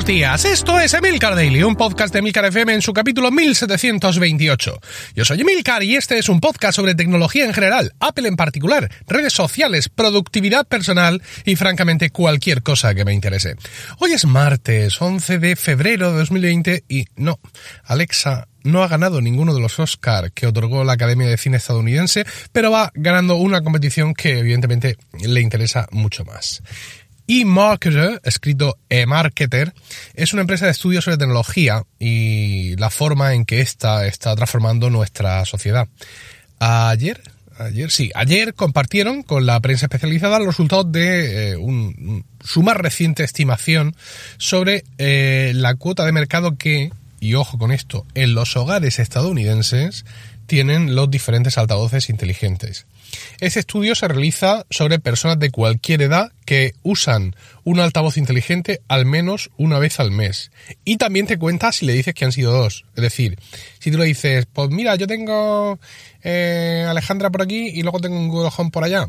buenos días. Esto es Emilcar Daily, un podcast de Emilcar FM en su capítulo 1728. Yo soy Emilcar y este es un podcast sobre tecnología en general, Apple en particular, redes sociales, productividad personal y francamente cualquier cosa que me interese. Hoy es martes 11 de febrero de 2020 y no, Alexa no ha ganado ninguno de los Oscar que otorgó la Academia de Cine estadounidense, pero va ganando una competición que evidentemente le interesa mucho más eMarketer, escrito eMarketer, es una empresa de estudios sobre tecnología y la forma en que ésta está transformando nuestra sociedad. Ayer, ayer sí, ayer compartieron con la prensa especializada los resultados de eh, su más reciente estimación sobre eh, la cuota de mercado que, y ojo con esto, en los hogares estadounidenses tienen los diferentes altavoces inteligentes. Este estudio se realiza sobre personas de cualquier edad que usan un altavoz inteligente al menos una vez al mes. Y también te cuenta si le dices que han sido dos. Es decir, si tú le dices, pues mira, yo tengo eh, Alejandra por aquí y luego tengo un Google Home por allá.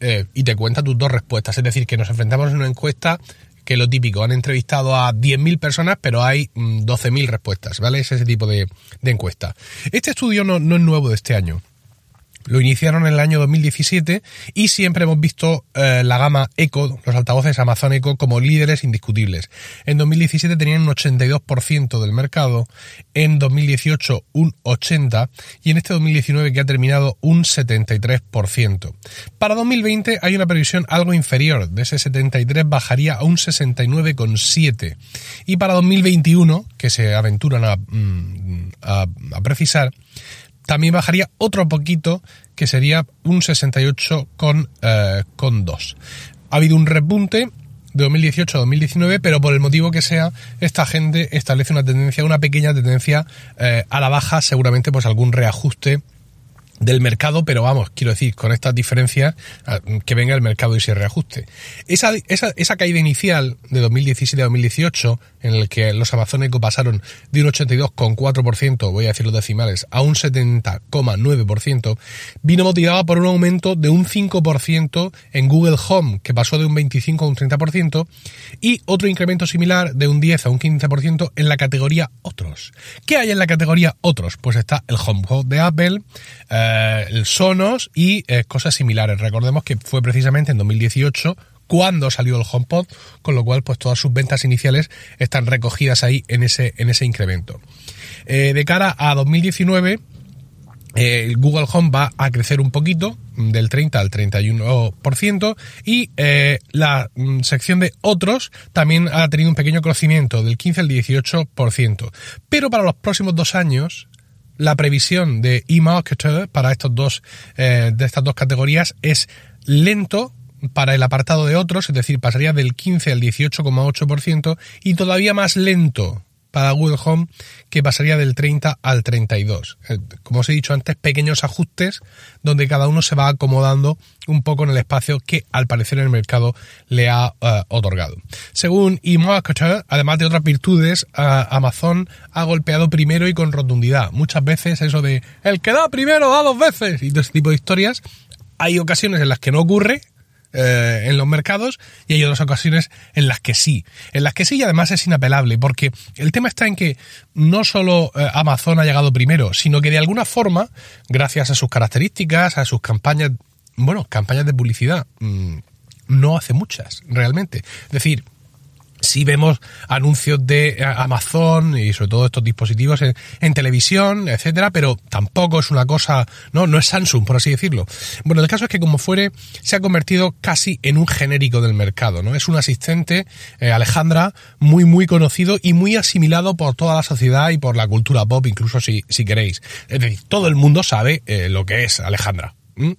Eh, y te cuenta tus dos respuestas. Es decir, que nos enfrentamos en una encuesta que lo típico, han entrevistado a 10.000 personas, pero hay 12.000 mm, respuestas, ¿vale? Es ese tipo de, encuesta. Este estudio no, no es nuevo de este año. Lo iniciaron en el año 2017 y siempre hemos visto eh, la gama Echo, los altavoces Amazon Echo, como líderes indiscutibles. En 2017 tenían un 82% del mercado, en 2018 un 80% y en este 2019 que ha terminado un 73%. Para 2020 hay una previsión algo inferior, de ese 73 bajaría a un 69,7 y para 2021, que se aventuran a, mm, a precisar, también bajaría otro poquito, que sería un 68 con, eh, con 2. Ha habido un repunte de 2018 a 2019, pero por el motivo que sea, esta gente establece una tendencia, una pequeña tendencia eh, a la baja, seguramente pues algún reajuste del mercado, pero vamos, quiero decir, con estas diferencias, ah, que venga el mercado y se reajuste. Esa, esa, esa caída inicial de 2017 a 2018, en el que los Amazon Echo pasaron de un 82,4%, voy a decir los decimales, a un 70,9%, vino motivada por un aumento de un 5% en Google Home, que pasó de un 25 a un 30%, y otro incremento similar de un 10 a un 15% en la categoría Otros. ¿Qué hay en la categoría Otros? Pues está el HomePod de Apple, eh, eh, el Sonos y eh, cosas similares. Recordemos que fue precisamente en 2018 cuando salió el HomePod, con lo cual pues todas sus ventas iniciales están recogidas ahí en ese, en ese incremento. Eh, de cara a 2019, el Google Home va a crecer un poquito, del 30 al 31%, y la mm, sección de otros también ha tenido un pequeño crecimiento, del 15 al 18%. Pero para los próximos dos años, la previsión de eMarketer para estos dos, eh, de estas dos categorías es lento para el apartado de otros, es decir, pasaría del 15 al 18,8% y todavía más lento para Google Home que pasaría del 30 al 32. Eh, como os he dicho antes, pequeños ajustes donde cada uno se va acomodando un poco en el espacio que al parecer el mercado le ha eh, otorgado. Según eMarketer, además de otras virtudes, eh, Amazon ha golpeado primero y con rotundidad. Muchas veces eso de el que da primero da dos veces y todo ese tipo de historias. Hay ocasiones en las que no ocurre, eh, en los mercados y hay otras ocasiones en las que sí. En las que sí y además es inapelable porque el tema está en que no solo eh, Amazon ha llegado primero, sino que de alguna forma, gracias a sus características, a sus campañas, bueno, campañas de publicidad, mm, no hace muchas realmente. Es decir, sí vemos anuncios de eh, Amazon y sobre todo estos dispositivos en, televisión, etcétera, pero tampoco es una cosa, no, no es Samsung, por así decirlo. Bueno, el caso es que como fuere, se ha convertido casi en un genérico del mercado, ¿no? Es un asistente, eh, Alejandra, muy, muy conocido y muy asimilado por toda la sociedad y por la cultura pop, incluso si, si queréis. Es decir, todo el mundo sabe eh, lo que es Alejandra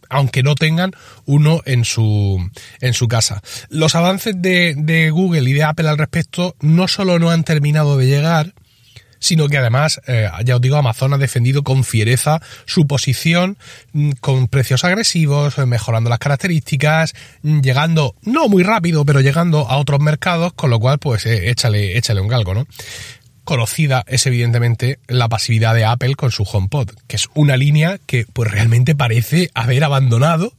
aunque no tengan uno en su, en su casa. Los avances de, Google y de Apple al respecto no solo no han terminado de llegar, sino que además, eh, ya os digo, Amazon ha defendido con fiereza su posición mm, con precios agresivos, mejorando las características, mm, llegando, no muy rápido, pero llegando a otros mercados, con lo cual, pues eh, échale, échale un galgo, ¿no? Conocida es evidentemente la pasividad de Apple con su HomePod, que es una línea que pues realmente parece haber abandonado,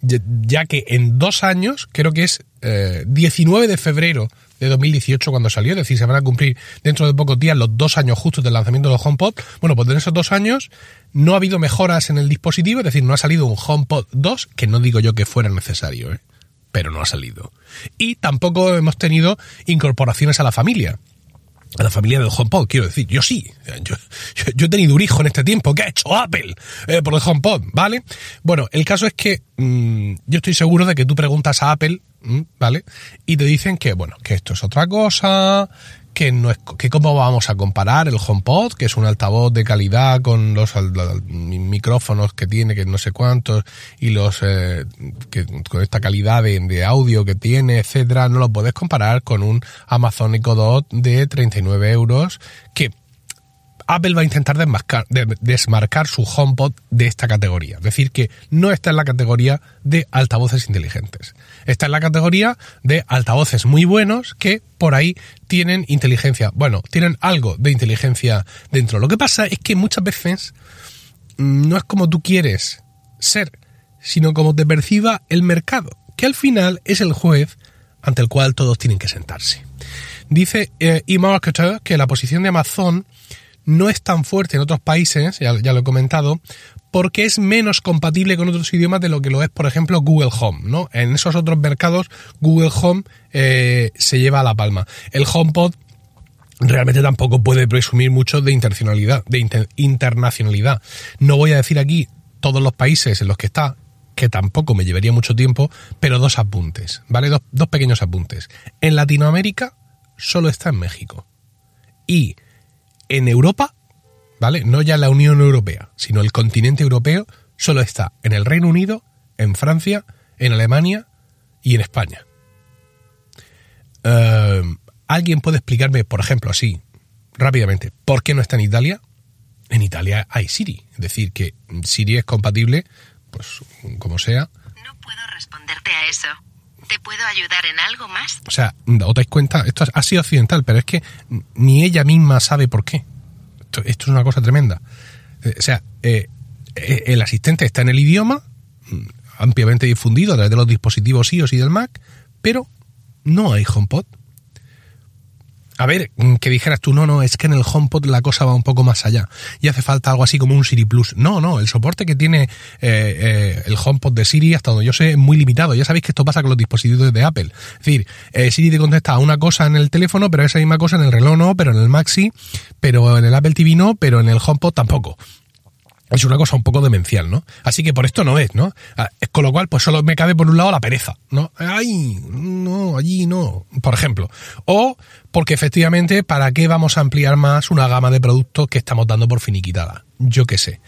ya que en dos años, creo que es 19 eh, de febrero de 2018 cuando salió, es decir, se van a cumplir dentro de pocos días los dos años justos del lanzamiento de los HomePod. Bueno, pues en esos dos años no ha habido mejoras en el dispositivo, es decir, no ha salido un HomePod 2, que no digo yo que fuera necesario, ¿eh? pero no ha salido. Y tampoco hemos tenido incorporaciones a la familia a la familia del HomePod, quiero decir, yo sí, yo, yo, he tenido un hijo en este tiempo, ¿qué ha hecho Apple eh, por el HomePod? ¿Vale? Bueno, el caso es que mm, yo estoy seguro de que tú preguntas a Apple, mm, ¿vale? Y te dicen que, bueno, que esto es otra cosa, que no es que cómo vamos a comparar el HomePod, que es un altavoz de calidad con los, micrófonos que tiene, que no sé cuántos, y los eh, con esta calidad de, audio que tiene, etcétera, no lo puedes comparar con un Amazon Echo Dot de 39 euros que Apple va a intentar desmarcar, su HomePod de esta categoría. Es decir, que no está en la categoría de altavoces inteligentes. Está en la categoría de altavoces muy buenos que por ahí tienen inteligencia. Bueno, tienen algo de inteligencia dentro. Lo que pasa es que muchas veces mm, no es como tú quieres ser, sino como te perciba el mercado, que al final es el juez ante el cual todos tienen que sentarse. Dice eh, eMarketer que la posición de Amazon no es tan fuerte en otros países, ya, lo he comentado, porque es menos compatible con otros idiomas de lo que lo es, por ejemplo, Google Home, ¿no? En esos otros mercados, Google Home eh, se lleva a la palma. El HomePod realmente tampoco puede presumir mucho de internacionalidad, de internacionalidad. No voy a decir aquí todos los países en los que está, que tampoco me llevaría mucho tiempo, pero dos apuntes, ¿vale? Dos, dos pequeños apuntes. En Latinoamérica solo está en México. Y en Europa, ¿vale? No ya la Unión Europea, sino el continente europeo, solo está en el Reino Unido, en Francia, en Alemania y en España. Eh, ¿Alguien puede explicarme, por ejemplo, así, rápidamente, por qué no está en Italia? En Italia hay Siri, es decir, que Siri es compatible, pues como sea. No puedo responderte a eso. ¿Te puedo ayudar en algo más? O sea, os dais cuenta, esto ha sido occidental, pero es que ni ella misma sabe por qué. Esto, es una cosa tremenda. Eh, o sea, eh, eh, el asistente está en el idioma, mm, ampliamente difundido a través de los dispositivos iOS y del Mac, pero no hay HomePod. A ver, mm, que dijeras tú, no, no, es que en el HomePod la cosa va un poco más allá y hace falta algo así como un Siri Plus. No, no, el soporte que tiene eh, eh, el HomePod de Siri, hasta donde yo sé, es muy limitado. Ya sabéis que esto pasa con los dispositivos de Apple. Es decir, eh, Siri te contesta una cosa en el teléfono, pero esa misma cosa en el reloj no, pero en el Maxi, pero en el Apple TV no, pero en el HomePod tampoco es una cosa un poco demencial, ¿no? Así que por esto no es, ¿no? Ah, con lo cual, pues solo me cabe por un lado la pereza, ¿no? Ay, no, allí no, por ejemplo. O porque efectivamente, ¿para qué vamos a ampliar más una gama de productos que estamos dando por finiquitada? yo qué sé,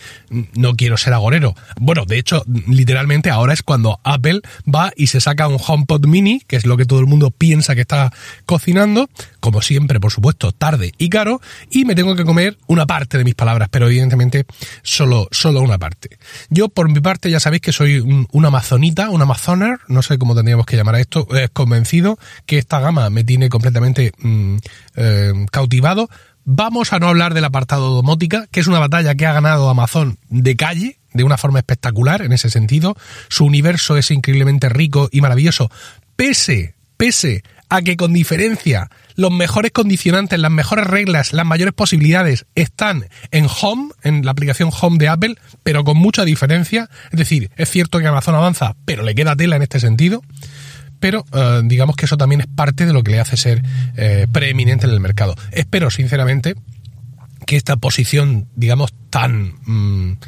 no quiero ser agorero. Bueno, de hecho, literalmente ahora es cuando Apple va y se saca un HomePod mini, que es lo que todo el mundo piensa que está cocinando, como siempre, por supuesto, tarde y caro, y me tengo que comer una parte de mis palabras, pero evidentemente solo, solo una parte. Yo, por mi parte, ya sabéis que soy un, amazonita, un amazoner, no sé cómo tendríamos que llamar a esto, es convencido que esta gama me tiene completamente mm, eh, cautivado, Vamos a no hablar del apartado domótica, que es una batalla que ha ganado Amazon de calle, de una forma espectacular en ese sentido. Su universo es increíblemente rico y maravilloso, pese, pese a que con diferencia los mejores condicionantes, las mejores reglas, las mayores posibilidades están en Home, en la aplicación Home de Apple, pero con mucha diferencia. Es decir, es cierto que Amazon avanza, pero le queda tela en este sentido pero eh, digamos que eso también es parte de lo que le hace ser eh, preeminente en el mercado. Espero, sinceramente, que esta posición, digamos, tan... Mm,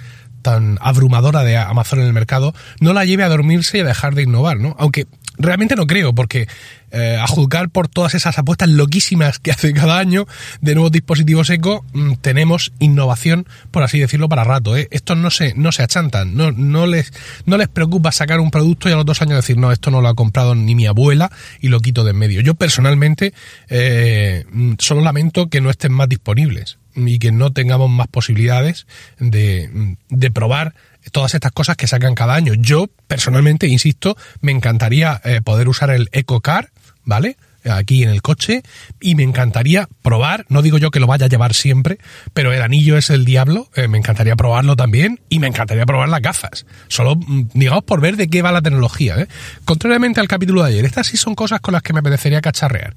tan abrumadora de Amazon en el mercado no la lleve a dormirse y a dejar de innovar, ¿no? Aunque realmente no creo, porque eh, a juzgar por todas esas apuestas loquísimas que hace cada año de nuevos dispositivos eco, mm, tenemos innovación, por así decirlo, para rato. ¿eh? Estos no se, no se achantan, no, no, les, no les preocupa sacar un producto y a los dos años decir, no, esto no lo ha comprado ni mi abuela y lo quito de en medio. Yo personalmente eh, mm, solo lamento que no estén más disponibles y que no tengamos más posibilidades de, mm, de probar todas estas cosas que sacan cada año. Yo, personalmente, insisto, me encantaría eh, poder usar el EcoCar, ¿vale? aquí en el coche y me encantaría probar, no digo yo que lo vaya a llevar siempre, pero el anillo es el diablo, eh, me encantaría probarlo también y me encantaría probar las gafas, solo mm, digamos por ver de qué va la tecnología. ¿eh? Contrariamente al capítulo de ayer, estas sí son cosas con las que me apetecería cacharrear.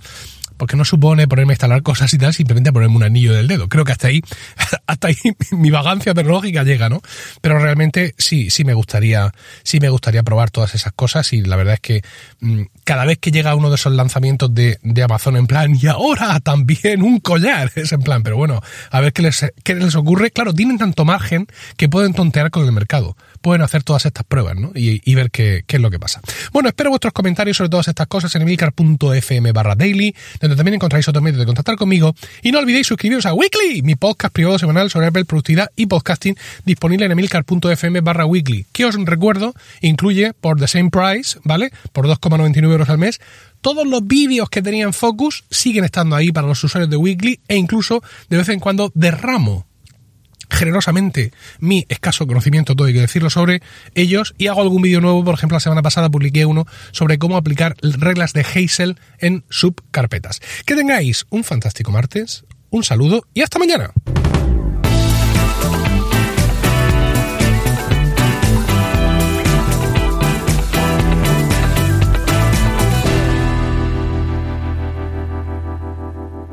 Porque no supone ponerme a instalar cosas y tal, simplemente ponerme un anillo del dedo. Creo que hasta ahí, hasta ahí mi vagancia tecnológica llega, ¿no? Pero realmente sí, sí me gustaría, sí me gustaría probar todas esas cosas y la verdad es que mm, cada vez que llega uno de esos lanzamientos de, de Amazon en plan, y ahora también un collar, es en plan, pero bueno, a ver qué les, qué les ocurre. Claro, tienen tanto margen que pueden tontear con el mercado pueden hacer todas estas pruebas ¿no? y, ver qué, es lo que pasa. Bueno, espero vuestros comentarios sobre todas estas cosas en emilcar.fm barra daily, donde también encontráis otros medios de contactar conmigo. Y no olvidéis suscribiros a Weekly, mi podcast privado semanal sobre Apple Productividad y Podcasting, disponible en emilcar.fm barra weekly, que os recuerdo incluye por the same price, ¿vale? Por 2,99 euros al mes, todos los vídeos que tenían Focus siguen estando ahí para los usuarios de Weekly e incluso de vez en cuando derramo generosamente mi escaso conocimiento, todo hay que decirlo, sobre ellos y hago algún vídeo nuevo. Por ejemplo, la semana pasada publiqué uno sobre cómo aplicar reglas de Hazel en subcarpetas. Que tengáis un fantástico martes, un saludo y hasta mañana.